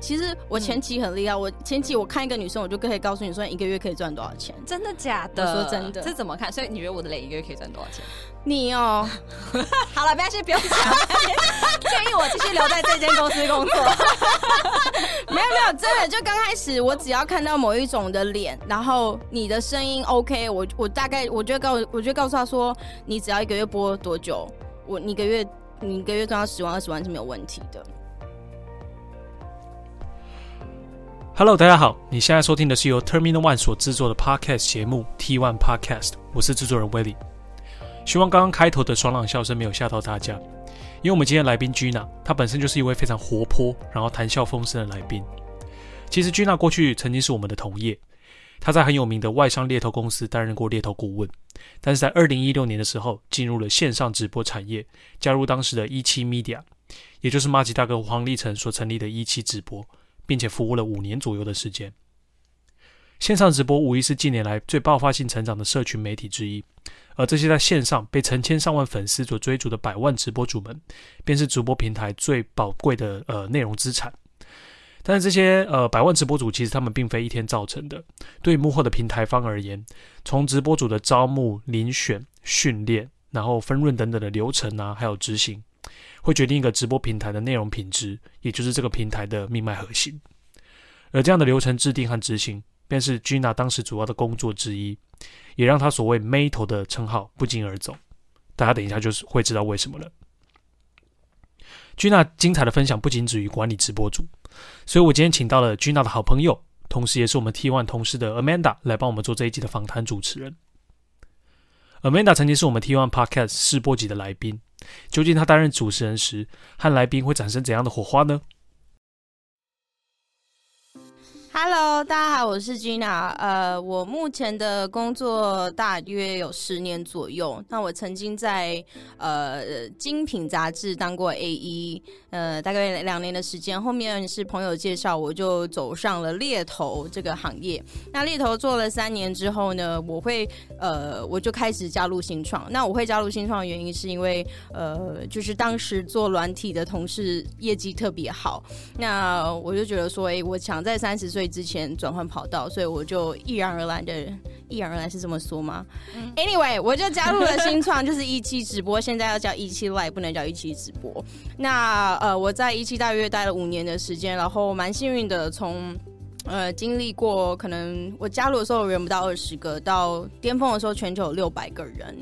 其实我前期很厉害，嗯、我前期我看一个女生，我就可以告诉你说一个月可以赚多少钱。真的假的？我说真的，这怎么看？所以你觉得我的脸一个月可以赚多少钱？你哦，好了，不要先不用讲，建议我继续留在这间公司工作。没有没有，真的就刚开始，我只要看到某一种的脸，然后你的声音 OK，我我大概我就告我就告诉他说，你只要一个月播多久，我你一个月你一个月赚到十万二十万是没有问题的。Hello，大家好，你现在收听的是由 Terminal One 所制作的 Podcast 节目 T One Podcast，我是制作人 Willie。希望刚刚开头的爽朗笑声没有吓到大家，因为我们今天来宾 Gina，她本身就是一位非常活泼，然后谈笑风生的来宾。其实 Gina 过去曾经是我们的同业，她在很有名的外商猎头公司担任过猎头顾问，但是在二零一六年的时候进入了线上直播产业，加入当时的一七 Media，也就是麻吉大哥黄立成所成立的一七直播，并且服务了五年左右的时间。线上直播无疑是近年来最爆发性成长的社群媒体之一。而这些在线上被成千上万粉丝所追逐的百万直播主们，便是直播平台最宝贵的呃内容资产。但是这些呃百万直播主其实他们并非一天造成的。对幕后的平台方而言，从直播主的招募、遴选、训练，然后分润等等的流程啊，还有执行，会决定一个直播平台的内容品质，也就是这个平台的命脉核心。而这样的流程制定和执行，便是 Gina 当时主要的工作之一。也让他所谓“妹头”的称号不胫而走，大家等一下就是会知道为什么了。Gina 精彩的分享不仅止于管理直播组，所以我今天请到了 Gina 的好朋友，同时也是我们 T1 同事的 Amanda 来帮我们做这一集的访谈主持人。Amanda 曾经是我们 T1 Podcast 试播集的来宾，究竟他担任主持人时和来宾会产生怎样的火花呢？？Hello，大家好，我是 Gina。呃，我目前的工作大约有十年左右。那我曾经在呃精品杂志当过 AE，呃，大概两年的时间。后面是朋友介绍，我就走上了猎头这个行业。那猎头做了三年之后呢，我会呃，我就开始加入新创。那我会加入新创的原因是因为呃，就是当时做软体的同事业绩特别好，那我就觉得说，哎，我想在三十岁。之前转换跑道，所以我就毅然而然的，毅然而然是这么说吗？Anyway，我就加入了新创，就是一期直播，现在要叫一期 Live，不能叫一期直播。那呃，我在一期大约待了五年的时间，然后蛮幸运的，从呃经历过可能我加入的时候人不到二十个，到巅峰的时候全球有六百个人。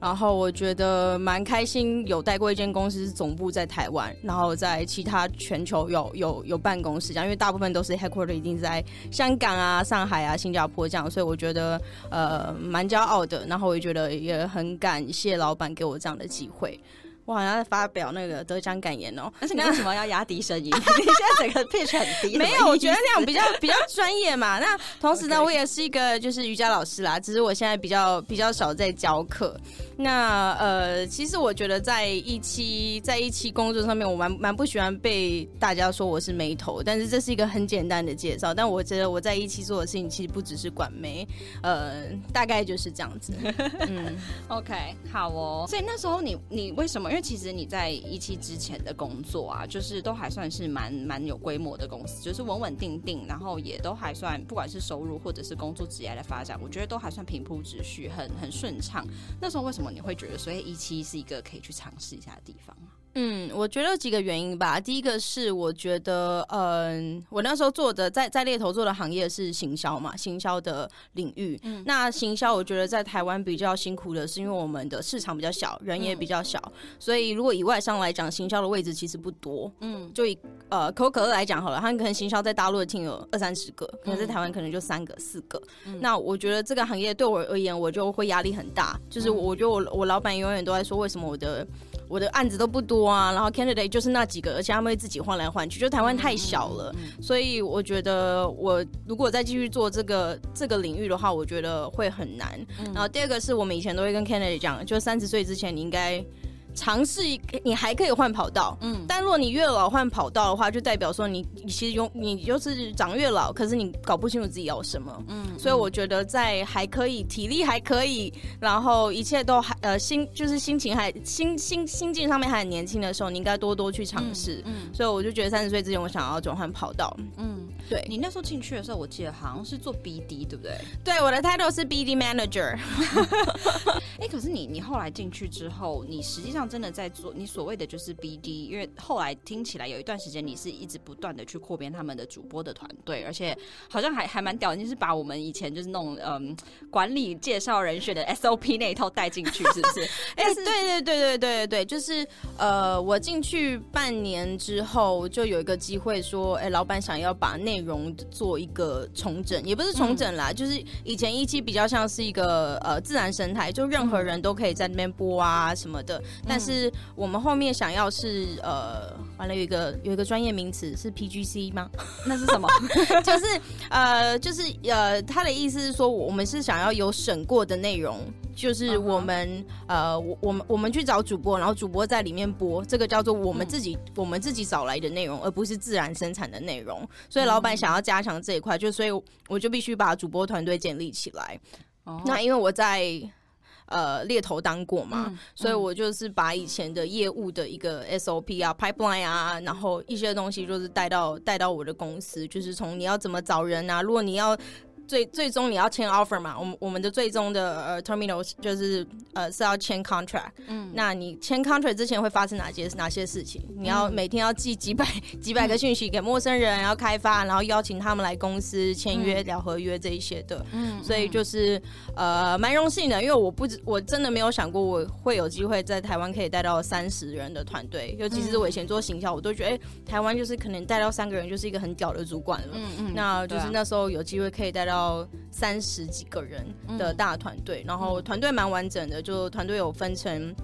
然后我觉得蛮开心，有带过一间公司总部在台湾，然后在其他全球有有有办公室这样，因为大部分都是 headquarter 一定在香港啊、上海啊、新加坡这样，所以我觉得呃蛮骄傲的。然后我也觉得也很感谢老板给我这样的机会。我好像在发表那个得奖感言哦，但是你为什么要压低声音？你现在整个 pitch 很低。没有，我觉得那样比较比较专业嘛。那同时呢，我也是一个就是瑜伽老师啦，只是我现在比较比较少在教课。那呃，其实我觉得在一期在一期工作上面，我蛮蛮不喜欢被大家说我是眉头，但是这是一个很简单的介绍。但我觉得我在一期做的事情其实不只是管眉，呃，大概就是这样子。嗯，OK，好哦。所以那时候你你为什么？因为其实你在一期之前的工作啊，就是都还算是蛮蛮有规模的公司，就是稳稳定定，然后也都还算，不管是收入或者是工作职业的发展，我觉得都还算平铺直叙，很很顺畅。那时候为什么你会觉得，所以一期是一个可以去尝试一下的地方？嗯，我觉得有几个原因吧。第一个是我觉得，嗯，我那时候做的在在猎头做的行业是行销嘛，行销的领域。嗯，那行销我觉得在台湾比较辛苦的是，因为我们的市场比较小，人也比较小，嗯、所以如果以外商来讲，行销的位置其实不多。嗯，就以呃可口可乐来讲好了，他们可能行销在大陆的 team 有二三十个，可能在台湾可能就三个四个。嗯、那我觉得这个行业对我而言，我就会压力很大。就是我觉得我我老板永远都在说，为什么我的我的案子都不多啊？然后 candidate 就是那几个，而且他们会自己换来换去。就台湾太小了，所以我觉得我如果再继续做这个这个领域的话，我觉得会很难。嗯、然后第二个是我们以前都会跟 candidate 讲，就三十岁之前你应该尝试，你还可以换跑道，嗯，但如果你越老换跑道的话，就代表说你其实用你就是长越老，可是你搞不清楚自己要什么，嗯，所以我觉得在还可以，体力还可以，然后一切都还呃心就是心情还心心心境上面还很年轻的时候，你应该多多去尝试，嗯，嗯，所以我就觉得三十岁之前我想要转换跑道，嗯，对，你那时候进去的时候，我记得好像是做 BD 对不对？对，我的 title 是 BD manager，哎，可是你你后来进去之后，你实际上。真的在做你所谓的就是 BD，因为后来听起来有一段时间你是一直不断的去扩编他们的主播的团队，而且好像还还蛮屌，你是把我们以前就是那种嗯管理介绍人选的 SOP 那一套带进去，是不是？哎、欸，对对对对对对对，就是呃，我进去半年之后，就有一个机会说，哎、欸，老板想要把内容做一个重整，也不是重整啦，嗯、就是以前一期比较像是一个呃自然生态，就任何人都可以在那边播啊什么的，嗯、但是我们后面想要是呃，完了有一个有一个专业名词是 PGC 吗？那是什么？就是呃，就是呃，他的意思是说，我们是想要有审过的内容，就是我们、uh huh. 呃，我我们我们去找主播，然后主播在里面播，这个叫做我们自己、嗯、我们自己找来的内容，而不是自然生产的内容。所以老板想要加强这一块，就所以我就必须把主播团队建立起来。Uh huh. 那因为我在。呃，猎头当过嘛，嗯、所以我就是把以前的业务的一个 SOP 啊、pipeline 啊，然后一些东西就是带到带到我的公司，就是从你要怎么找人啊，如果你要。最最终你要签 offer 嘛？我们我们的最终的呃 terminal 就是呃是要签 contract。嗯，那你签 contract 之前会发生哪些哪些事情？你要每天要寄几百 几百个讯息给陌生人，然后开发，然后邀请他们来公司签约、聊合约这一些的。嗯，所以就是呃蛮荣幸的，因为我不我真的没有想过我会有机会在台湾可以带到三十人的团队，尤其是我以前做行销，我都觉得哎、欸，台湾就是可能带到三个人就是一个很屌的主管了。嗯嗯，那就是那时候有机会可以带到。到三十几个人的大团队，嗯、然后团队蛮完整的，就团队有分成。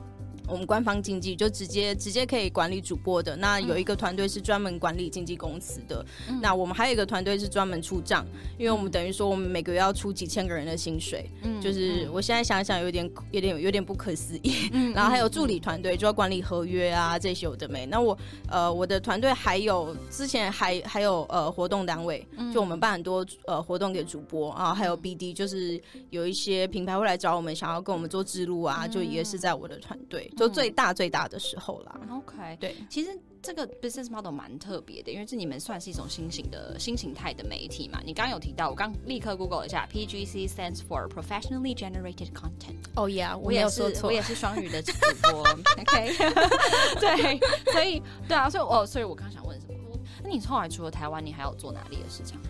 我们官方经纪就直接直接可以管理主播的，那有一个团队是专门管理经纪公司的，嗯、那我们还有一个团队是专门出账，因为我们等于说我们每个月要出几千个人的薪水，嗯，就是我现在想想有点有点有点不可思议。嗯、然后还有助理团队就要管理合约啊这些有的没。那我呃我的团队还有之前还还有呃活动单位，就我们办很多呃活动给主播啊，还有 BD 就是有一些品牌会来找我们想要跟我们做置入啊，就也是在我的团队。就最大最大的时候啦。OK，对，其实这个 business model 蛮特别的，因为这你们算是一种新型的新形态的媒体嘛。你刚刚有提到，我刚立刻 Google 一下，PGC stands for Professionally Generated Content。哦呀，我也是，我也是双语的主播。OK，对，所以对啊，所以哦，所以我刚想问什么？那你后来除了台湾，你还有做哪里的市场？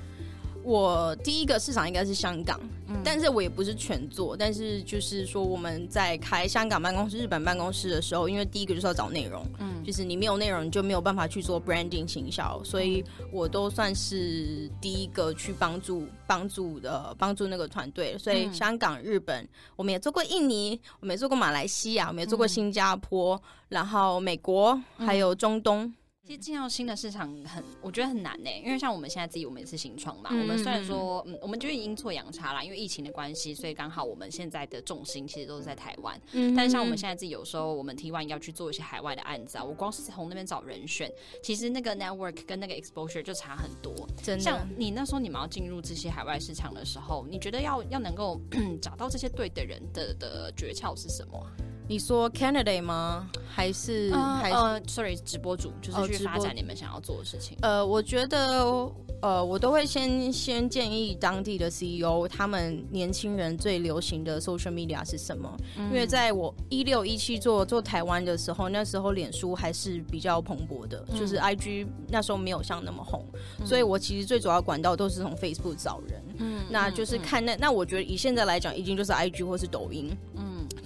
我第一个市场应该是香港，嗯、但是我也不是全做，但是就是说我们在开香港办公室、日本办公室的时候，因为第一个就是要找内容，嗯，就是你没有内容，你就没有办法去做 branding 行销，所以我都算是第一个去帮助帮助的帮助那个团队。所以香港、日本，我们也做过印尼，我们也做过马来西亚，我们也做过新加坡，嗯、然后美国，还有中东。其实进到新的市场很，我觉得很难呢，因为像我们现在自己，我们也是新创嘛。嗯、我们虽然说，嗯，我们就是阴错阳差啦，因为疫情的关系，所以刚好我们现在的重心其实都是在台湾。嗯，但是像我们现在自己，有时候我们 T one 要去做一些海外的案子啊，我光是从那边找人选，其实那个 network 跟那个 exposure 就差很多。真的，像你那时候你们要进入这些海外市场的时候，你觉得要要能够 找到这些对的人的的诀窍是什么？你说 candidate 吗？还是、呃、还是呃，sorry，直播主就是去发展你们想要做的事情。呃，我觉得呃，我都会先先建议当地的 CEO，他们年轻人最流行的 social media 是什么？嗯、因为在我一六一七做做台湾的时候，那时候脸书还是比较蓬勃的，嗯、就是 IG 那时候没有像那么红，嗯、所以我其实最主要管道都是从 Facebook 找人。嗯，那就是看那那我觉得以现在来讲，已经就是 IG 或是抖音。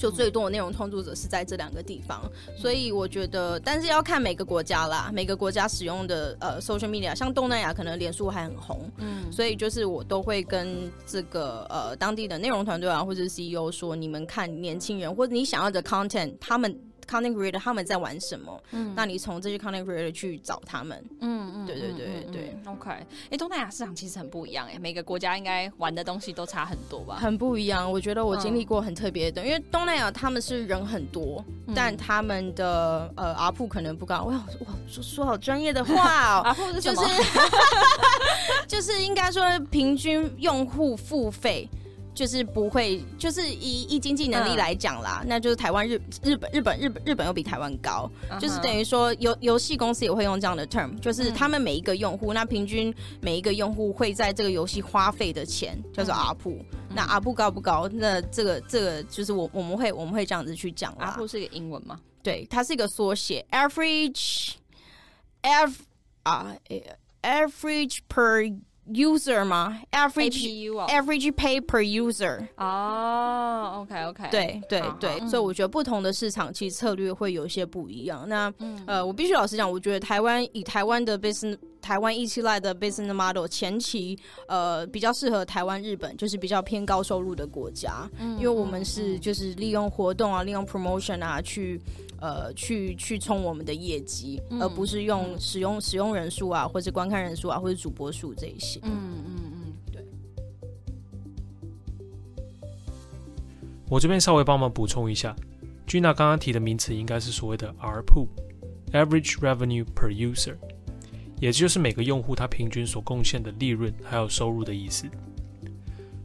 嗯。就最多的内容创作者是在这两个地方，所以我觉得，但是要看每个国家啦，每个国家使用的呃 social media，像东南亚可能脸书还很红，嗯，所以就是我都会跟这个呃当地的内容团队啊或者是 CEO 说，你们看年轻人或者你想要的 content，他们。Content creator 他们在玩什么，嗯，那你从这些 content creator 去找他们，嗯嗯，对对对对。对，OK，哎、欸，东南亚市场其实很不一样哎，每个国家应该玩的东西都差很多吧？很不一样，我觉得我经历过很特别的，嗯、因为东南亚他们是人很多，嗯、但他们的呃 ARPU 可能不高，哇哇说说好专业的话哦，ARPU 是什么？就是应该说平均用户付费。就是不会，就是以以经济能力来讲啦，嗯、那就是台湾日日本日本日本日本又比台湾高，uh huh. 就是等于说游游戏公司也会用这样的 term，就是他们每一个用户，嗯、那平均每一个用户会在这个游戏花费的钱叫做 ARPU，、嗯、那 ARPU 高不高？那这个这个就是我我们会我们会这样子去讲啦。ARPU 是一个英文吗？对，它是一个缩写，average av 啊、uh,，average per。User 吗？average，average pay per user。哦，OK OK。对对对，所以我觉得不同的市场其实策略会有一些不一样。那呃，我必须老实讲，我觉得台湾以台湾的 business，台湾一期来的 business model 前期呃比较适合台湾、日本，就是比较偏高收入的国家，因为我们是就是利用活动啊，利用 promotion 啊去。呃，去去冲我们的业绩，嗯、而不是用使用使用人数啊，或者观看人数啊，或者主播数这一些。嗯嗯嗯，嗯对。我这边稍微帮忙补充一下，Gina 刚刚提的名词应该是所谓的 ARPU，Average Revenue Per User，也就是每个用户他平均所贡献的利润还有收入的意思。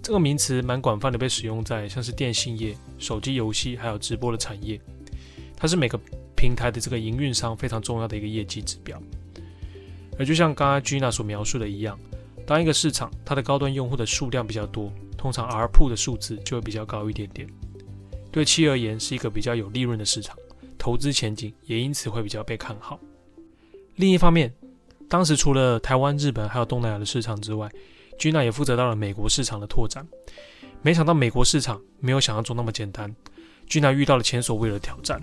这个名词蛮广泛的被使用在像是电信业、手机游戏还有直播的产业。它是每个平台的这个营运商非常重要的一个业绩指标，而就像刚刚 Gina 所描述的一样，当一个市场它的高端用户的数量比较多，通常 RPO 的数字就会比较高一点点。对企业而言是一个比较有利润的市场，投资前景也因此会比较被看好。另一方面，当时除了台湾、日本还有东南亚的市场之外，Gina 也负责到了美国市场的拓展。没想到美国市场没有想象中那么简单，Gina 遇到了前所未有的挑战。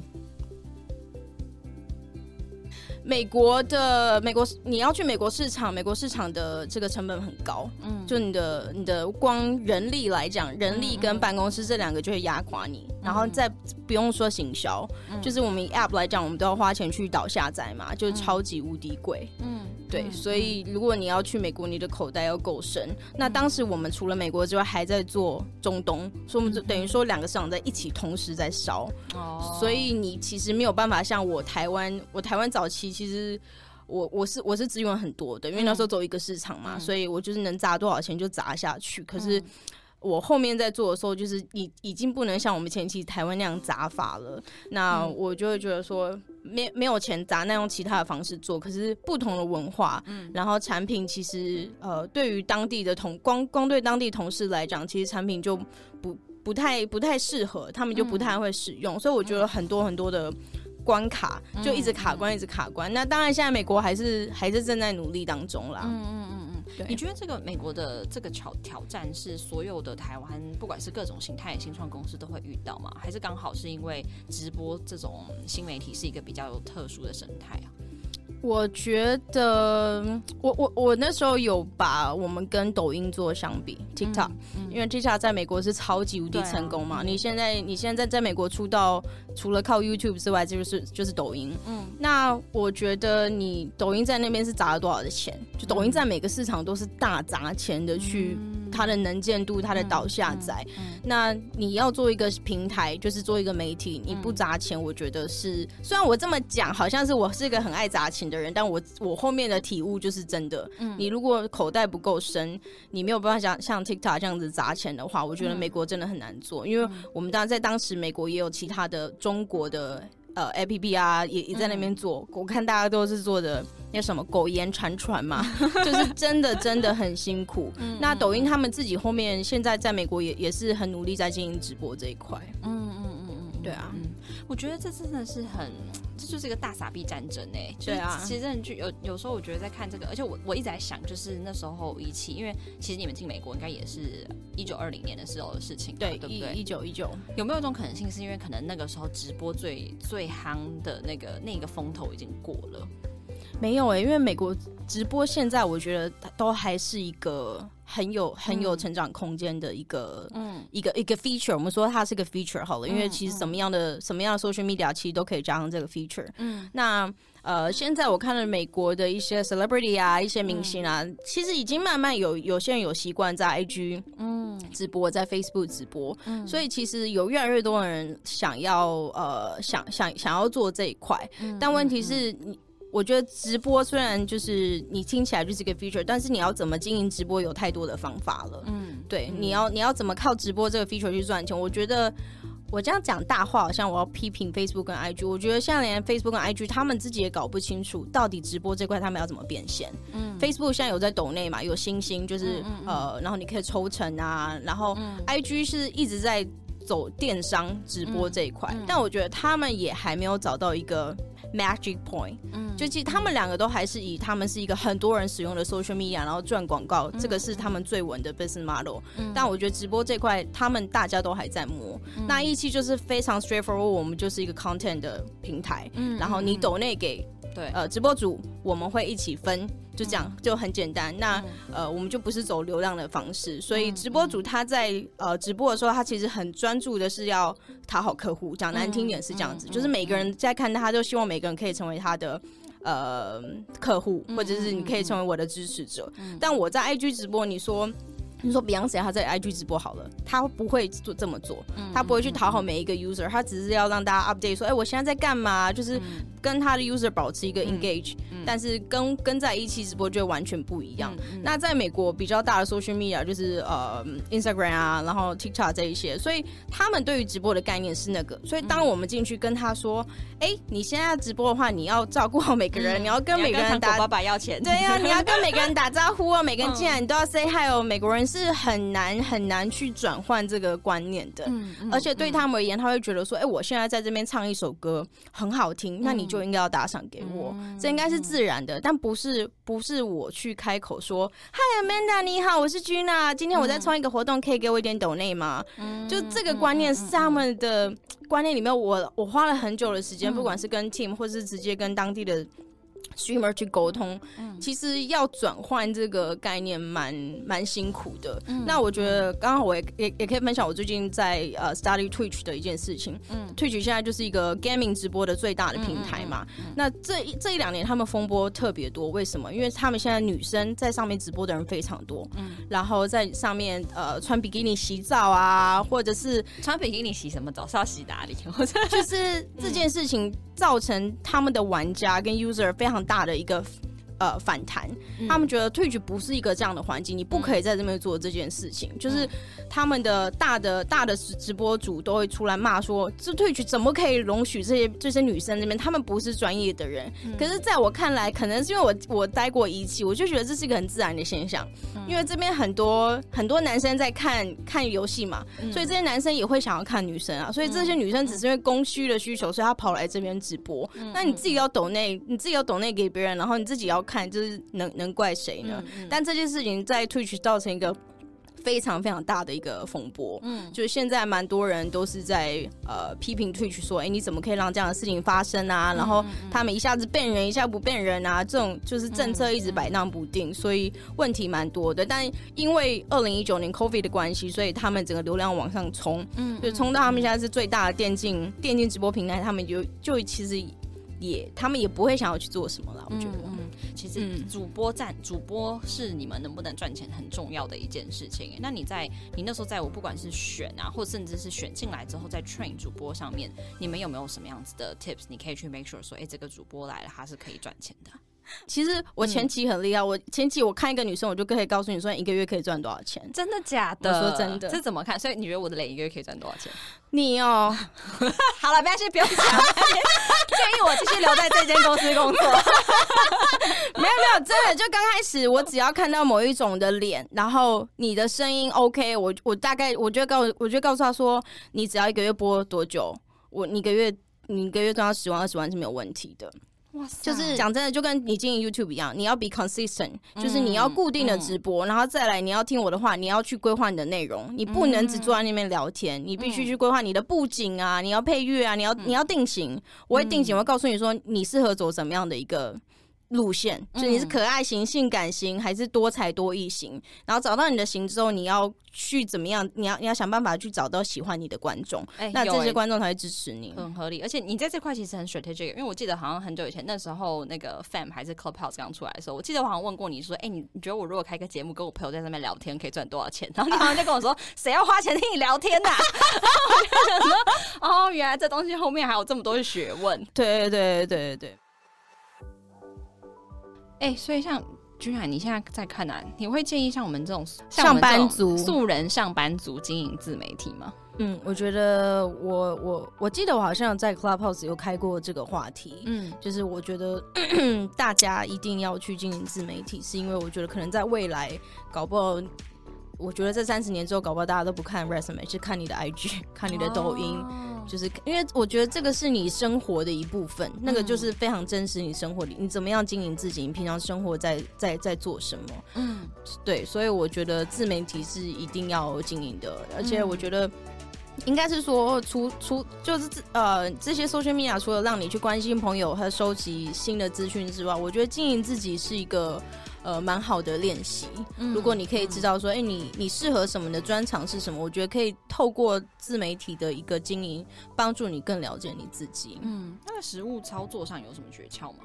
美国的美国，你要去美国市场，美国市场的这个成本很高，嗯，就你的你的光人力来讲，人力跟办公室这两个就会压垮你，嗯、然后再不用说行销，嗯、就是我们 App 来讲，我们都要花钱去导下载嘛，就是超级无敌贵，嗯，对，所以如果你要去美国，你的口袋要够深。那当时我们除了美国之外，还在做中东，所以我们就等于说两个市场在一起同时在烧，哦，所以你其实没有办法像我台湾，我台湾早期。其实我我是我是资源很多的，因为那时候走一个市场嘛，嗯、所以我就是能砸多少钱就砸下去。可是我后面在做的时候，就是已已经不能像我们前期台湾那样砸法了。那我就会觉得说，没没有钱砸，那用其他的方式做。可是不同的文化，嗯，然后产品其实呃，对于当地的同光光对当地同事来讲，其实产品就不不太不太适合，他们就不太会使用。嗯、所以我觉得很多很多的。关卡就一直卡关，一直卡关。嗯、那当然，现在美国还是还是正在努力当中啦。嗯嗯嗯嗯。你觉得这个美国的这个挑挑战是所有的台湾，不管是各种形态的新创公司都会遇到吗？还是刚好是因为直播这种新媒体是一个比较特殊的生态啊？我觉得，我我我那时候有把我们跟抖音做相比，TikTok，、因为 TikTok 在美国是超级无敌成功嘛。啊、你现在你现在在美国出道，除了靠 YouTube 之外，就是就是抖音。嗯，那我觉得你抖音在那边是砸了多少的钱？就抖音在每个市场都是大砸钱的去。嗯它的能见度，它的导下载，嗯嗯嗯、那你要做一个平台，就是做一个媒体，你不砸钱，我觉得是。嗯、虽然我这么讲，好像是我是一个很爱砸钱的人，但我我后面的体悟就是真的。嗯、你如果口袋不够深，你没有办法像像 TikTok 这样子砸钱的话，我觉得美国真的很难做，嗯、因为我们当然在当时美国也有其他的中国的。呃，A P P 啊，也也在那边做，嗯、我看大家都是做的那什么苟延残喘嘛，就是真的真的很辛苦。嗯、那抖音他们自己后面现在在美国也也是很努力在经营直播这一块。嗯嗯，对啊。嗯我觉得这真的是很，这就是一个大傻逼战争哎、欸。对啊，其实真的有有时候我觉得在看这个，而且我我一直在想，就是那时候一起，因为其实你们进美国应该也是一九二零年的时候的事情，对对不对？一九一九，有没有一种可能性，是因为可能那个时候直播最最夯的那个那个风头已经过了？没有哎、欸，因为美国直播现在我觉得都还是一个。很有很有成长空间的一个，嗯，一个一个 feature。我们说它是个 feature 好了，因为其实什么样的什么样的 social media 其实都可以加上这个 feature。嗯，那呃，现在我看了美国的一些 celebrity 啊，一些明星啊，其实已经慢慢有有些人有习惯在 IG 嗯。直播，在 Facebook 直播，嗯。所以其实有越来越多的人想要呃想想想要做这一块，但问题是你。我觉得直播虽然就是你听起来就是一个 feature，但是你要怎么经营直播有太多的方法了。嗯，对，你要你要怎么靠直播这个 feature 去赚钱？我觉得我这样讲大话，好像我要批评 Facebook 跟 IG。我觉得现在连 Facebook 跟 IG 他们自己也搞不清楚，到底直播这块他们要怎么变现。嗯，Facebook 现在有在抖内嘛，有星星，就是嗯嗯呃，然后你可以抽成啊，然后 IG 是一直在走电商直播这一块，嗯嗯、但我觉得他们也还没有找到一个。Magic Point，嗯，就其实他们两个都还是以他们是一个很多人使用的 social media，然后赚广告，嗯、这个是他们最稳的 business model。嗯、但我觉得直播这块，他们大家都还在摸。嗯、那一期就是非常 straightforward，我们就是一个 content 的平台，嗯，然后你抖内给。对，呃，直播主我们会一起分，就这样，嗯、就很简单。那、嗯、呃，我们就不是走流量的方式，所以直播主他在、嗯、呃直播的时候，他其实很专注的是要讨好客户。讲难听点是这样子，嗯、就是每个人在看他，他就希望每个人可以成为他的呃客户，或者是你可以成为我的支持者。嗯、但我在 IG 直播，你说。你说 Beyonce 他在 IG 直播好了，他不会做这么做，他不会去讨好每一个 user，他只是要让大家 update 说，哎，我现在在干嘛？就是跟他的 user 保持一个 engage，但是跟跟在一期直播就完全不一样。那在美国比较大的 social media 就是呃 Instagram 啊，然后 TikTok 这一些，所以他们对于直播的概念是那个。所以当我们进去跟他说，哎，你现在直播的话，你要照顾好每个人，你要跟每个人打，爸爸要钱，对呀，你要跟每个人打招呼哦，每个人进来你都要 say hi 哦，美国人。是很难很难去转换这个观念的，嗯嗯、而且对他们而言，他会觉得说：“哎、欸，我现在在这边唱一首歌很好听，那你就应该要打赏给我，嗯、这应该是自然的，但不是不是我去开口说：‘Hi Amanda，你好，我是 Gina，今天我在创一个活动，可以给我一点抖内吗？’嗯、就这个观念是他们的观念里面，我我花了很久的时间，不管是跟 team 或是直接跟当地的。Streamer 去沟通，其实要转换这个概念蛮蛮辛苦的。嗯、那我觉得刚好我也也也可以分享我最近在呃 study Twitch 的一件事情。嗯，Twitch 现在就是一个 gaming 直播的最大的平台嘛。那这一这一两年他们风波特别多，为什么？因为他们现在女生在上面直播的人非常多。嗯，然后在上面呃穿比基尼洗澡啊，或者是穿比基尼洗什么澡？是要洗哪里？就是这件事情造成他们的玩家跟 user 非常。大的一个。呃，反弹，嗯、他们觉得 Twitch 不是一个这样的环境，你不可以在这边做这件事情。嗯、就是他们的大的大的直播主都会出来骂说，这 Twitch 怎么可以容许这些这些女生这边？他们不是专业的人。嗯、可是，在我看来，可能是因为我我待过一期，我就觉得这是一个很自然的现象。嗯、因为这边很多很多男生在看看游戏嘛，嗯、所以这些男生也会想要看女生啊。所以这些女生只是因为供需的需求，所以她跑来这边直播。嗯、那你自己要抖内，你自己要抖内给别人，然后你自己要。看，就是能能怪谁呢？但这件事情在 Twitch 造成一个非常非常大的一个风波。嗯，就是现在蛮多人都是在呃批评 Twitch 说，哎、欸，你怎么可以让这样的事情发生啊？嗯、然后他们一下子变人，一下不变人啊，这种就是政策一直摆荡不定，所以问题蛮多的。但因为二零一九年 COVID 的关系，所以他们整个流量往上冲，嗯，就冲到他们现在是最大的电竞电竞直播平台，他们就就其实。也，他们也不会想要去做什么了。我觉得，嗯，其实主播站，主播是你们能不能赚钱很重要的一件事情。那你在你那时候在我不管是选啊，或甚至是选进来之后，在 train 主播上面，你们有没有什么样子的 tips？你可以去 make sure 说，哎、欸，这个主播来了，他是可以赚钱的。其实我前期很厉害，嗯、我前期我看一个女生，我就可以告诉你说一个月可以赚多少钱。真的假的？我说真的，这怎么看？所以你觉得我的脸一个月可以赚多少钱？你哦，好了，没关系，不用讲。建议我继续留在这间公司工作。没有没有，真的就刚开始，我只要看到某一种的脸，然后你的声音 OK，我我大概我就告我就告诉他说，你只要一个月播多久，我你一个月你一个月赚到十万二十万是没有问题的。哇塞，就是讲真的，就跟你经营 YouTube 一样，你要 be consistent，就是你要固定的直播，然后再来你要听我的话，你要去规划你的内容，你不能只坐在那边聊天，嗯、你必须去规划你的布景啊，你要配乐啊，你要你要定型，我会定型，我会告诉你说你适合走什么样的一个。路线，就你是可爱型、性感型，还是多才多艺型？然后找到你的型之后，你要去怎么样？你要你要想办法去找到喜欢你的观众，欸、那这些观众才会支持你，很合理。而且你在这块其实很 strategic，因为我记得好像很久以前那时候那个 Fam 还是 Clubhouse 刚出来的时候，我记得我好像问过你说，哎、欸，你你觉得我如果开个节目，跟我朋友在上面聊天，可以赚多少钱？然后你好像就跟我说，谁要花钱听你聊天呐、啊？然后我就想说，哦，原来这东西后面还有这么多学问。对对对对对。哎、欸，所以像君然，你现在在看啊，你会建议像我们这种上班族、素人上班族经营自媒体吗？嗯，我觉得我我我记得我好像在 Clubhouse 有开过这个话题，嗯，就是我觉得大家一定要去经营自媒体，是因为我觉得可能在未来搞不好。我觉得这三十年之后，搞不好大家都不看 resume，是看你的 IG，看你的抖音，oh. 就是因为我觉得这个是你生活的一部分，嗯、那个就是非常真实你生活里，你怎么样经营自己，你平常生活在在在做什么，嗯，对，所以我觉得自媒体是一定要经营的，而且我觉得应该是说，除除就是呃这些 social media 除了让你去关心朋友和收集新的资讯之外，我觉得经营自己是一个。呃，蛮好的练习。如果你可以知道说，哎、你你适合什么的专长是什么？我觉得可以透过自媒体的一个经营，帮助你更了解你自己。嗯，那在实物操作上有什么诀窍吗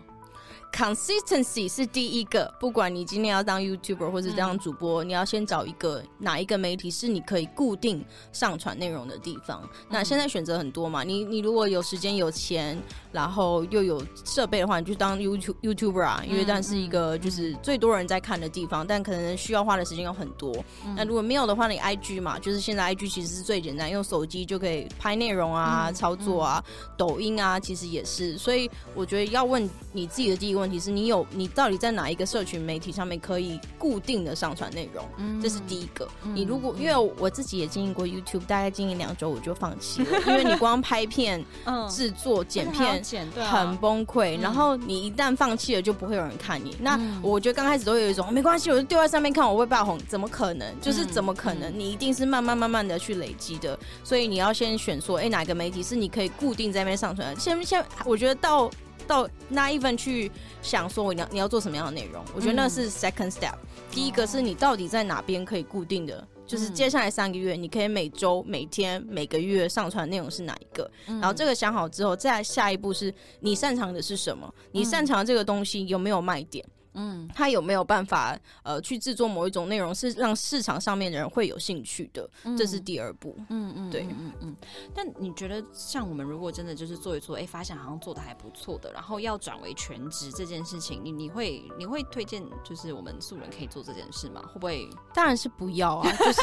？Consistency 是第一个，不管你今天要当 YouTuber 或者当主播，嗯、你要先找一个哪一个媒体是你可以固定上传内容的地方。嗯、那现在选择很多嘛，你你如果有时间有钱，然后又有设备的话，你就当 YouTube YouTuber 啊，因为但是一个就是最多人在看的地方，嗯、但可能需要花的时间有很多。嗯、那如果没有的话，你 IG 嘛，就是现在 IG 其实是最简单，用手机就可以拍内容啊、嗯、操作啊，嗯、抖音啊，其实也是。所以我觉得要问你自己的第一个问题是你有你到底在哪一个社群媒体上面可以固定的上传内容？嗯，这是第一个。嗯、你如果因为我自己也经营过 YouTube，大概经营两周我就放弃了，因为你光拍片、制作、剪片很崩溃。然后你一旦放弃了，就不会有人看你。那我觉得刚开始都有一种没关系，我就丢在上面看我会爆红，怎么可能？就是怎么可能？你一定是慢慢慢慢的去累积的。所以你要先选说，哎，哪个媒体是你可以固定在那边上传？先先，我觉得到。到那一份去想说，你要你要做什么样的内容？我觉得那是 second step。第一个是你到底在哪边可以固定的，就是接下来三个月，你可以每周、每天、每个月上传内容是哪一个？然后这个想好之后，再下一步是你擅长的是什么？你擅长的这个东西有没有卖点？嗯，他有没有办法呃去制作某一种内容是让市场上面的人会有兴趣的？嗯、这是第二步。嗯嗯，对，嗯嗯。但你觉得像我们如果真的就是做一做，哎、欸，发现好像做的还不错的，然后要转为全职这件事情，你你会你会推荐就是我们素人可以做这件事吗？会不会？当然是不要啊！就是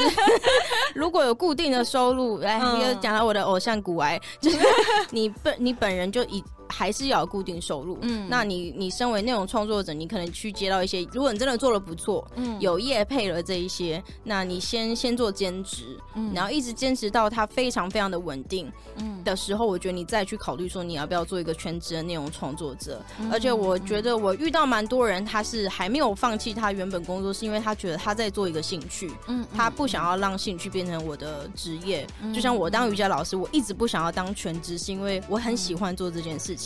如果有固定的收入，来，你又讲到我的偶像古癌，就是 你本你本人就以。还是要有固定收入。嗯，那你你身为内容创作者，你可能去接到一些，如果你真的做的不错，嗯，有业配了这一些，那你先先做兼职，嗯，然后一直坚持到它非常非常的稳定，嗯的时候，我觉得你再去考虑说你要不要做一个全职的内容创作者。嗯，而且我觉得我遇到蛮多人，他是还没有放弃他原本工作，是因为他觉得他在做一个兴趣，嗯，他不想要让兴趣变成我的职业。嗯，就像我当瑜伽老师，我一直不想要当全职，是因为我很喜欢做这件事。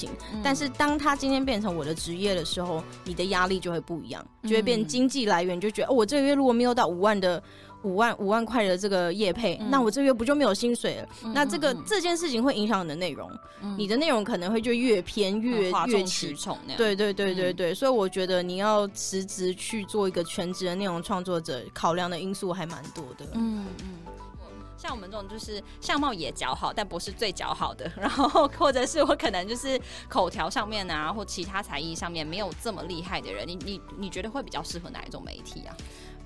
但是当他今天变成我的职业的时候，你的压力就会不一样，就会变经济来源，就觉得哦，我这个月如果没有到五万的五万五万块的这个业配，那我这个月不就没有薪水了？那这个这件事情会影响你的内容，你的内容可能会就越偏越越起宠那样。对对对对对，所以我觉得你要辞职去做一个全职的内容创作者，考量的因素还蛮多的。嗯嗯。像我们这种就是相貌也姣好，但不是最姣好的，然后或者是我可能就是口条上面啊，或其他才艺上面没有这么厉害的人，你你你觉得会比较适合哪一种媒体啊？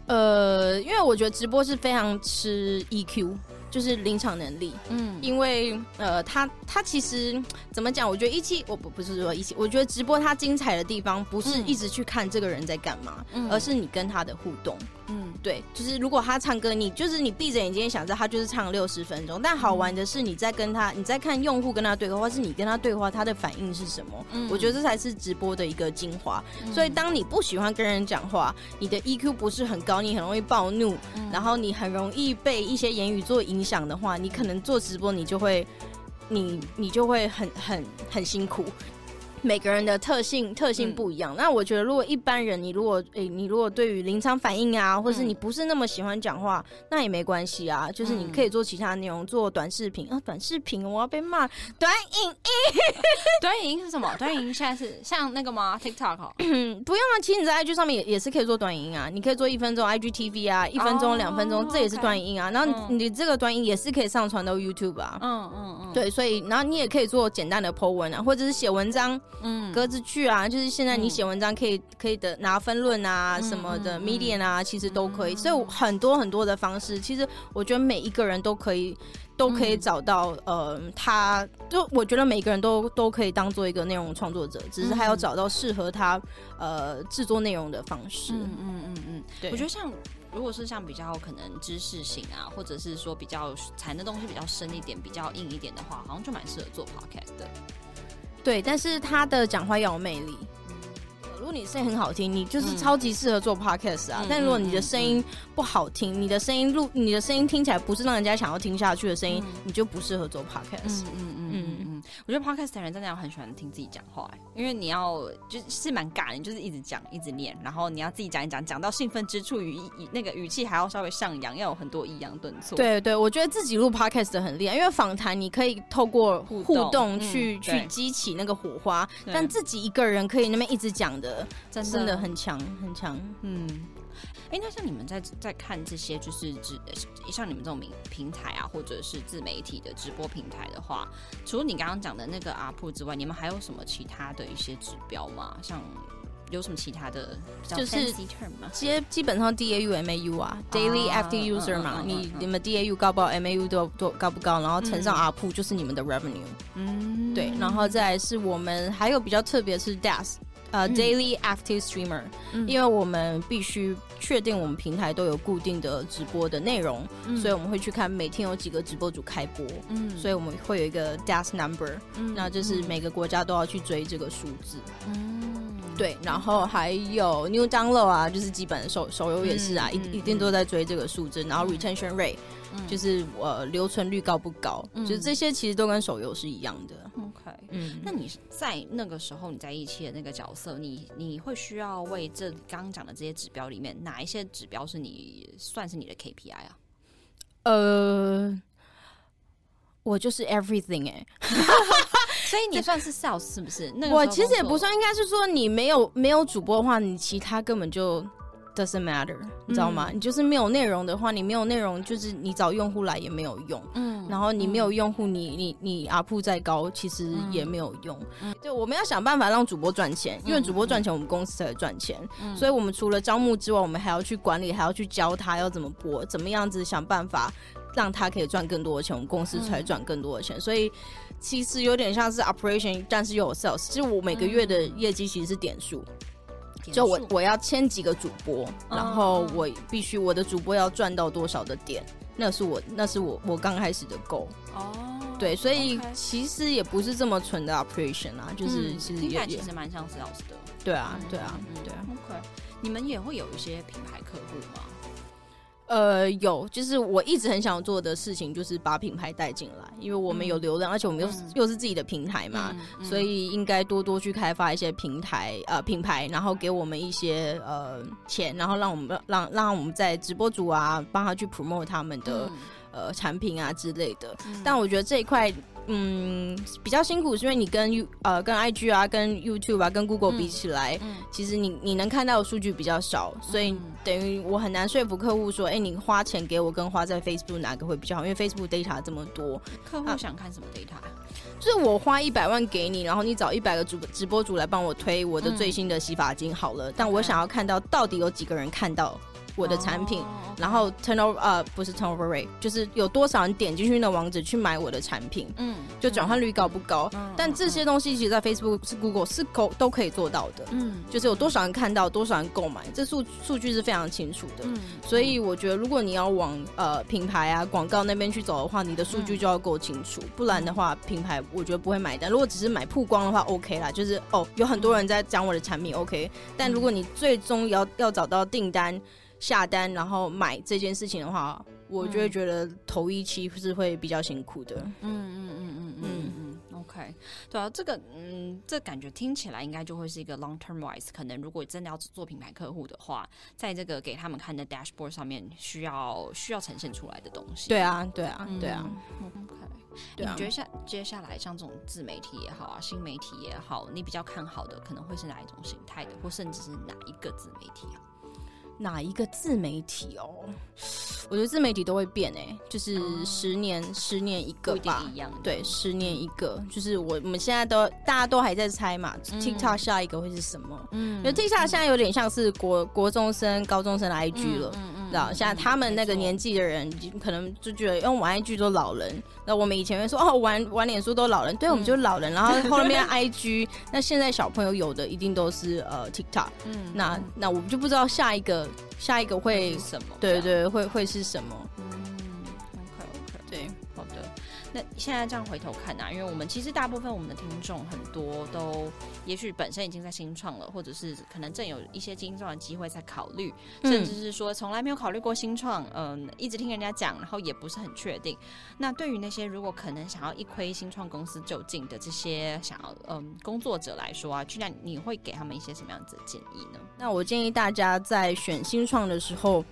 呃，因为我觉得直播是非常吃 EQ。就是临场能力，嗯，因为呃，他他其实怎么讲？我觉得一期我不不是说一期，我觉得直播它精彩的地方不是一直去看这个人在干嘛，嗯，而是你跟他的互动，嗯，对，就是如果他唱歌，你就是你闭着眼睛想着他就是唱六十分钟，但好玩的是你在跟他，你在看用户跟他对话，或是你跟他对话，他的反应是什么？嗯，我觉得这才是直播的一个精华。嗯，所以当你不喜欢跟人讲话，你的 EQ 不是很高，你很容易暴怒，嗯，然后你很容易被一些言语做影。影响的话，你可能做直播，你就会，你你就会很很很辛苦。每个人的特性特性不一样。嗯、那我觉得，如果一般人，你如果诶、欸，你如果对于临场反应啊，或是你不是那么喜欢讲话，嗯、那也没关系啊。就是你可以做其他内容，做短视频啊，短视频我要被骂，短影音，短影音是什么？短影音现在是 像那个吗？TikTok？不用啊，其实你在 IG 上面也也是可以做短影音啊。你可以做一分钟 IGTV 啊，一分钟、两、oh, 分钟，这也是短影音啊。然后你这个短影也是可以上传到 YouTube 啊。嗯嗯嗯，对，所以然后你也可以做简单的 po 文啊，或者是写文章，嗯，格子句啊，就是现在你写文章可以可以的拿分论啊什么的、嗯、，Medium 啊，其实都可以。所以很多很多的方式，其实我觉得每一个人都可以都可以找到，呃，他就我觉得每个人都都可以当做一个内容创作者，只是他要找到适合他呃制作内容的方式。嗯嗯嗯嗯，对，我觉得像。如果是像比较可能知识型啊，或者是说比较谈的东西比较深一点、比较硬一点的话，好像就蛮适合做 podcast 的。对，但是他的讲话要有魅力。如果你声音很好听，你就是超级适合做 podcast 啊。嗯、但如果你的声音不好听，嗯、你的声音录，你的声音听起来不是让人家想要听下去的声音，嗯、你就不适合做 podcast。嗯嗯嗯。嗯我觉得 podcast 的人真的要很喜欢听自己讲话，因为你要就是蛮尬的，你就是一直讲一直念，然后你要自己讲一讲，讲到兴奋之处，语那个语气还要稍微上扬，要有很多抑扬顿挫。对对，我觉得自己录 podcast 很厉害，因为访谈你可以透过互动去去激起那个火花，但自己一个人可以那边一直讲的，真的很强很强。嗯。哎、欸，那像你们在在看这些，就是指像你们这种平平台啊，或者是自媒体的直播平台的话，除了你刚刚讲的那个 UP 之外，你们还有什么其他的一些指标吗？像有什么其他的比较 fancy term 吗？基基本上 DAU、MAU 啊，Daily Active User 嘛，你你们 DAU 高不高，MAU 都都高不高，然后乘上 UP 就是你们的 revenue。嗯，对，然后再是我们还有比较特别是 DAS。呃、uh，Daily Active Streamer，、嗯、因为我们必须确定我们平台都有固定的直播的内容，嗯、所以我们会去看每天有几个直播主开播，嗯，所以我们会有一个 DAS Number，嗯，那就是每个国家都要去追这个数字，嗯，对，然后还有 New Download 啊，就是基本手手游也是啊，嗯、一一定都在追这个数字，然后 Retention Rate。就是我留存率高不高？嗯、就是这些其实都跟手游是一样的。OK，嗯，那你在那个时候你在一期的那个角色，你你会需要为这刚刚讲的这些指标里面哪一些指标是你算是你的 KPI 啊？呃，我就是 everything 哎、欸，所以你算是 sales 是不是？那我其实也不算，应该是说你没有没有主播的话，你其他根本就。Doesn't matter，你知道吗？嗯、你就是没有内容的话，你没有内容，就是你找用户来也没有用。嗯，然后你没有用户，你你你 ARPU 再高，其实也没有用。嗯，对，我们要想办法让主播赚钱，因为主播赚钱，我们公司才赚钱。嗯，所以我们除了招募之外，我们还要去管理，还要去教他要怎么播，怎么样子想办法让他可以赚更多的钱，我们公司才赚更多的钱。嗯、所以其实有点像是 operation，但是又有 sales。其实我每个月的业绩其实是点数。就我我要签几个主播，然后我必须我的主播要赚到多少的点，那是我那是我我刚开始的 goal。哦，对，所以其实也不是这么纯的 operation 啊，就是其实也其实蛮像 sales 的。对啊，对啊，对啊。OK，你们也会有一些品牌客户吗？呃，有，就是我一直很想做的事情，就是把品牌带进来，因为我们有流量，嗯、而且我们又又是自己的平台嘛，所以应该多多去开发一些平台呃品牌，然后给我们一些呃钱，然后让我们让让我们在直播组啊帮他去 promote 他们的、嗯、呃产品啊之类的。嗯、但我觉得这一块。嗯，比较辛苦，是因为你跟 U 呃跟 IG 啊、跟 YouTube 啊、跟 Google 比起来，嗯嗯、其实你你能看到的数据比较少，所以等于我很难说服客户说，哎、欸，你花钱给我跟花在 Facebook 哪个会比较好？因为 Facebook data 这么多，客户想看什么 data？、啊、就是我花一百万给你，然后你找一百个主直播主来帮我推我的最新的洗发精好了，嗯、但我想要看到到底有几个人看到。我的产品，oh. 然后 turnover 呃不是 turnover rate，就是有多少人点进去那网址去买我的产品，嗯，就转换率高不高？嗯，但这些东西其实，在 Facebook 是 Google 是都都可以做到的，嗯，就是有多少人看到，多少人购买，这数数据是非常清楚的，嗯，所以我觉得如果你要往呃品牌啊广告那边去走的话，你的数据就要够清楚，不然的话品牌我觉得不会买单。如果只是买曝光的话，OK 啦，就是哦有很多人在讲我的产品，OK，但如果你最终要要找到订单。下单然后买这件事情的话，我就会觉得头一期是会比较辛苦的。嗯嗯嗯嗯嗯嗯。OK，对啊，这个嗯，这感觉听起来应该就会是一个 long term wise，可能如果真的要做品牌客户的话，在这个给他们看的 dashboard 上面需要需要呈现出来的东西。对啊，对啊，对啊。OK，对啊，你觉得下接下来像这种自媒体也好啊，新媒体也好，你比较看好的可能会是哪一种形态的，或甚至是哪一个自媒体啊？哪一个自媒体哦？我觉得自媒体都会变诶、欸，就是十年、哦、十年一个吧，一样对，十年一个，就是我我们现在都大家都还在猜嘛、嗯、，TikTok 下一个会是什么？嗯，因为 TikTok 现在有点像是国国中生、高中生的 IG 了，嗯嗯，知道？像他们那个年纪的人，可能就觉得用玩 IG 都老人。那我们以前会说哦，玩玩脸书都老人，对，我们就是老人。然后 后面 IG，那现在小朋友有的一定都是呃 TikTok。嗯，那那我们就不知道下一个。下一个会什么？对对，对，会会是什么？那现在这样回头看啊，因为我们其实大部分我们的听众很多都，也许本身已经在新创了，或者是可能正有一些新创的机会在考虑，甚至是说从来没有考虑过新创，嗯，一直听人家讲，然后也不是很确定。那对于那些如果可能想要一窥新创公司究竟的这些想要嗯工作者来说啊，居然你会给他们一些什么样子的建议呢？那我建议大家在选新创的时候。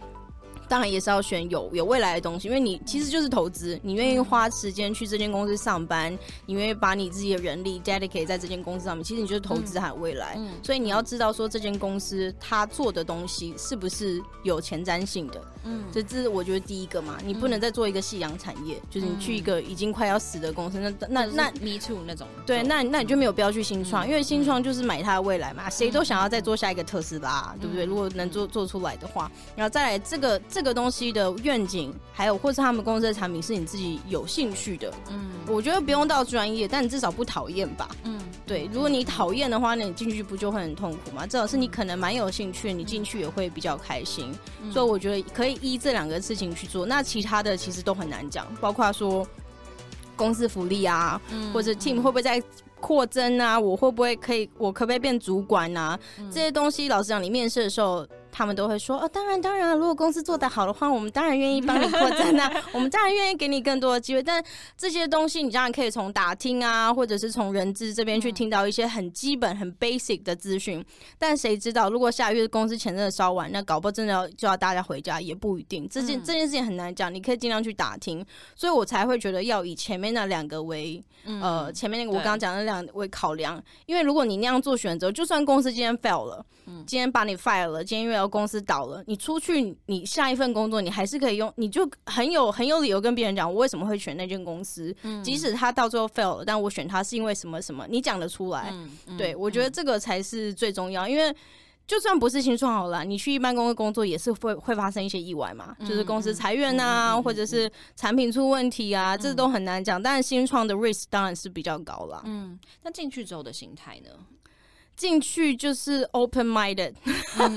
当然也是要选有有未来的东西，因为你其实就是投资，你愿意花时间去这间公司上班，你愿意把你自己的人力 dedicate 在这间公司上面，其实你就是投资还有未来。嗯，所以你要知道说这间公司它做的东西是不是有前瞻性的。嗯，这这是我觉得第一个嘛，你不能再做一个夕阳产业，就是你去一个已经快要死的公司，那那那 me too 那种。对，那那你就没有必要去新创，因为新创就是买它的未来嘛，谁都想要再做下一个特斯拉，对不对？如果能做做出来的话，然后再来这个。这个东西的愿景，还有或是他们公司的产品是你自己有兴趣的，嗯，我觉得不用到专业，但你至少不讨厌吧，嗯，对。如果你讨厌的话，那你进去不就会很痛苦吗？至少是你可能蛮有兴趣，你进去也会比较开心。嗯，所以我觉得可以依这两个事情去做。那其他的其实都很难讲，包括说公司福利啊，嗯，或者 team 会不会在扩增啊，我会不会可以，我可不可以变主管啊？嗯，这些东西，老实讲，你面试的时候。他们都会说哦，当然当然，如果公司做得好的话，我们当然愿意帮你扩展啊，我们当然愿意给你更多的机会。但这些东西，你当然可以从打听啊，或者是从人资这边去听到一些很基本、很 basic 的资讯。但谁知道，如果下个月公司钱真的烧完，那搞不好真的要就要大家回家，也不一定。这件这件事情很难讲，你可以尽量去打听。所以我才会觉得要以前面那两个为呃，前面那个我刚刚讲的那两为考量，因为如果你那样做选择，就算公司今天 fail 了，嗯今天把你 fire 了，今天因为公司倒了，你出去，你下一份工作，你还是可以用，你就很有很有理由跟别人讲，我为什么会选那间公司，嗯、即使他到最后 fail 了，但我选他是因为什么什么，你讲得出来。对，我觉得这个才是最重要，因为就算不是新创好了，你去一般公司工作也是会会发生一些意外嘛，嗯、就是公司裁员啊，嗯、或者是产品出问题啊，嗯、这都很难讲。但是新创的 risk 当然是比较高了。嗯，那进去之后的心态呢？进去就是 open minded，、嗯、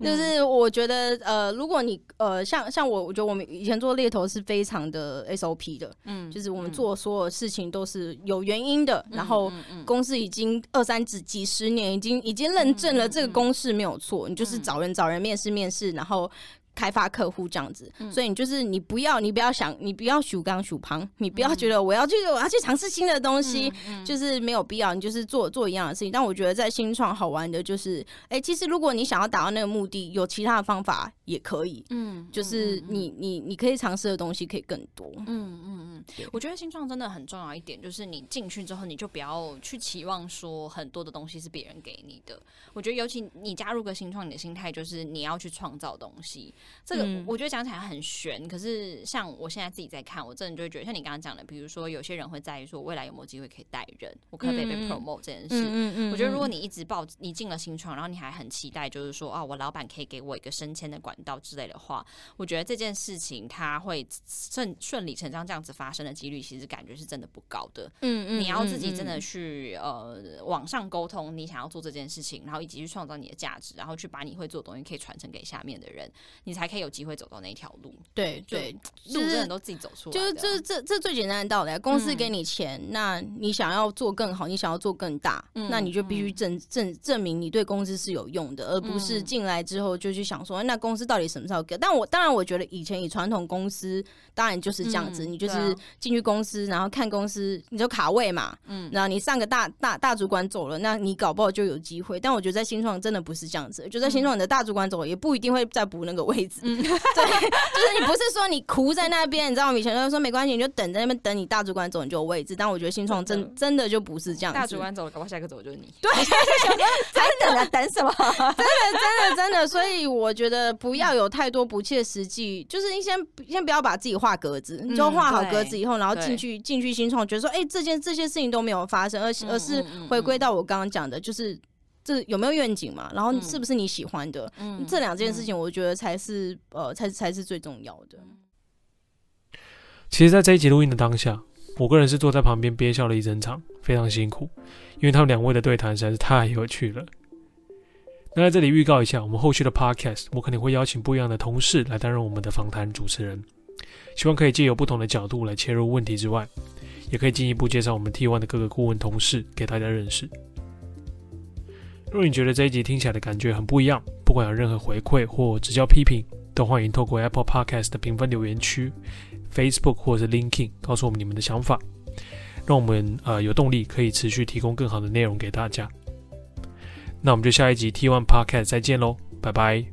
就是我觉得呃，如果你呃像像我，我觉得我们以前做猎头是非常的 SOP 的，嗯，就是我们做所有事情都是有原因的，嗯、然后公司已经二三几几十年，已经已经认证了这个公式没有错，你就是找人找人面试面试，然后。开发客户这样子，嗯、所以你就是你不要，你不要想，你不要数刚数旁，你不要觉得我要去，我要去尝试新的东西，就是没有必要，你就是做做一样的事情。但我觉得在新创好玩的就是，哎、欸，其实如果你想要达到那个目的，有其他的方法也可以，嗯，就是你你你可以尝试的东西可以更多，嗯嗯嗯。对我觉得新创真的很重要一点，就是你进去之后，你就不要去期望说很多的东西是别人给你的。我觉得尤其你加入个新创，你的心态就是你要去创造东西。这个我觉得讲起来很悬，可是像我现在自己在看，我真的就会觉得，像你刚刚讲的，比如说有些人会在意说未来有没有机会可以带人，我可不可以被 promote 这件事。嗯嗯嗯。我觉得如果你一直抱你进了新创，然后你还很期待，就是说啊，我老板可以给我一个升迁的管道之类的话，我觉得这件事情它会顺顺理成章这样子发生的几率，其实感觉是真的不高的。嗯嗯。你要自己真的去呃网上沟通，你想要做这件事情，然后以及去创造你的价值，然后去把你会做的东西可以传承给下面的人，你才可以有机会走到那条路。对对，路真的都自己走出来。就是这这这最简单的道理，公司给你钱，嗯、那你想要做更好，你想要做更大，嗯、那你就必须证证证明你对公司是有用的，而不是进来之后就去想说，那公司到底什么时候给？但我当然我觉得以前以传统公司，当然就是这样子，嗯、你就是进去公司，然后看公司，你就卡位嘛，嗯，然后你上个大大大主管走了，那你搞不好就有机会。但我觉得在新创真的不是这样子，就在新创你的大主管走了，也不一定会再补那个位置。嗯、对，就是你不是说你哭在那边，你知道吗？以前都说没关系，你就等在那边等你大主管走，你就有位置。但我觉得新创真真的就不是这样子，大主管走了，搞不好下一个走就是你。对，真的 等什么？真的真的真的，所以我觉得不要有太多不切实际，就是你先先不要把自己画格子，你就画好格子以后，然后进去进去新创，觉得说哎、欸，这件这些事情都没有发生，而而是回归到我刚刚讲的，就是。这有没有愿景嘛？然后是不是你喜欢的？嗯，这两件事情，我觉得才是、嗯、呃，才才是最重要的。其实，在这一集录音的当下，我个人是坐在旁边憋笑了一整场，非常辛苦，因为他们两位的对谈实在是太有趣了。那在这里预告一下，我们后续的 podcast，我肯定会邀请不一样的同事来担任我们的访谈主持人，希望可以借由不同的角度来切入问题之外，也可以进一步介绍我们 T1 的各个顾问同事给大家认识。如果你觉得这一集听起来的感觉很不一样，不管有任何回馈或指教批评，都欢迎透过 Apple Podcast 的评分留言区、Facebook 或者是 LinkedIn 告诉我们你们的想法，让我们呃有动力可以持续提供更好的内容给大家。那我们就下一集 T One Podcast 再见喽，拜拜。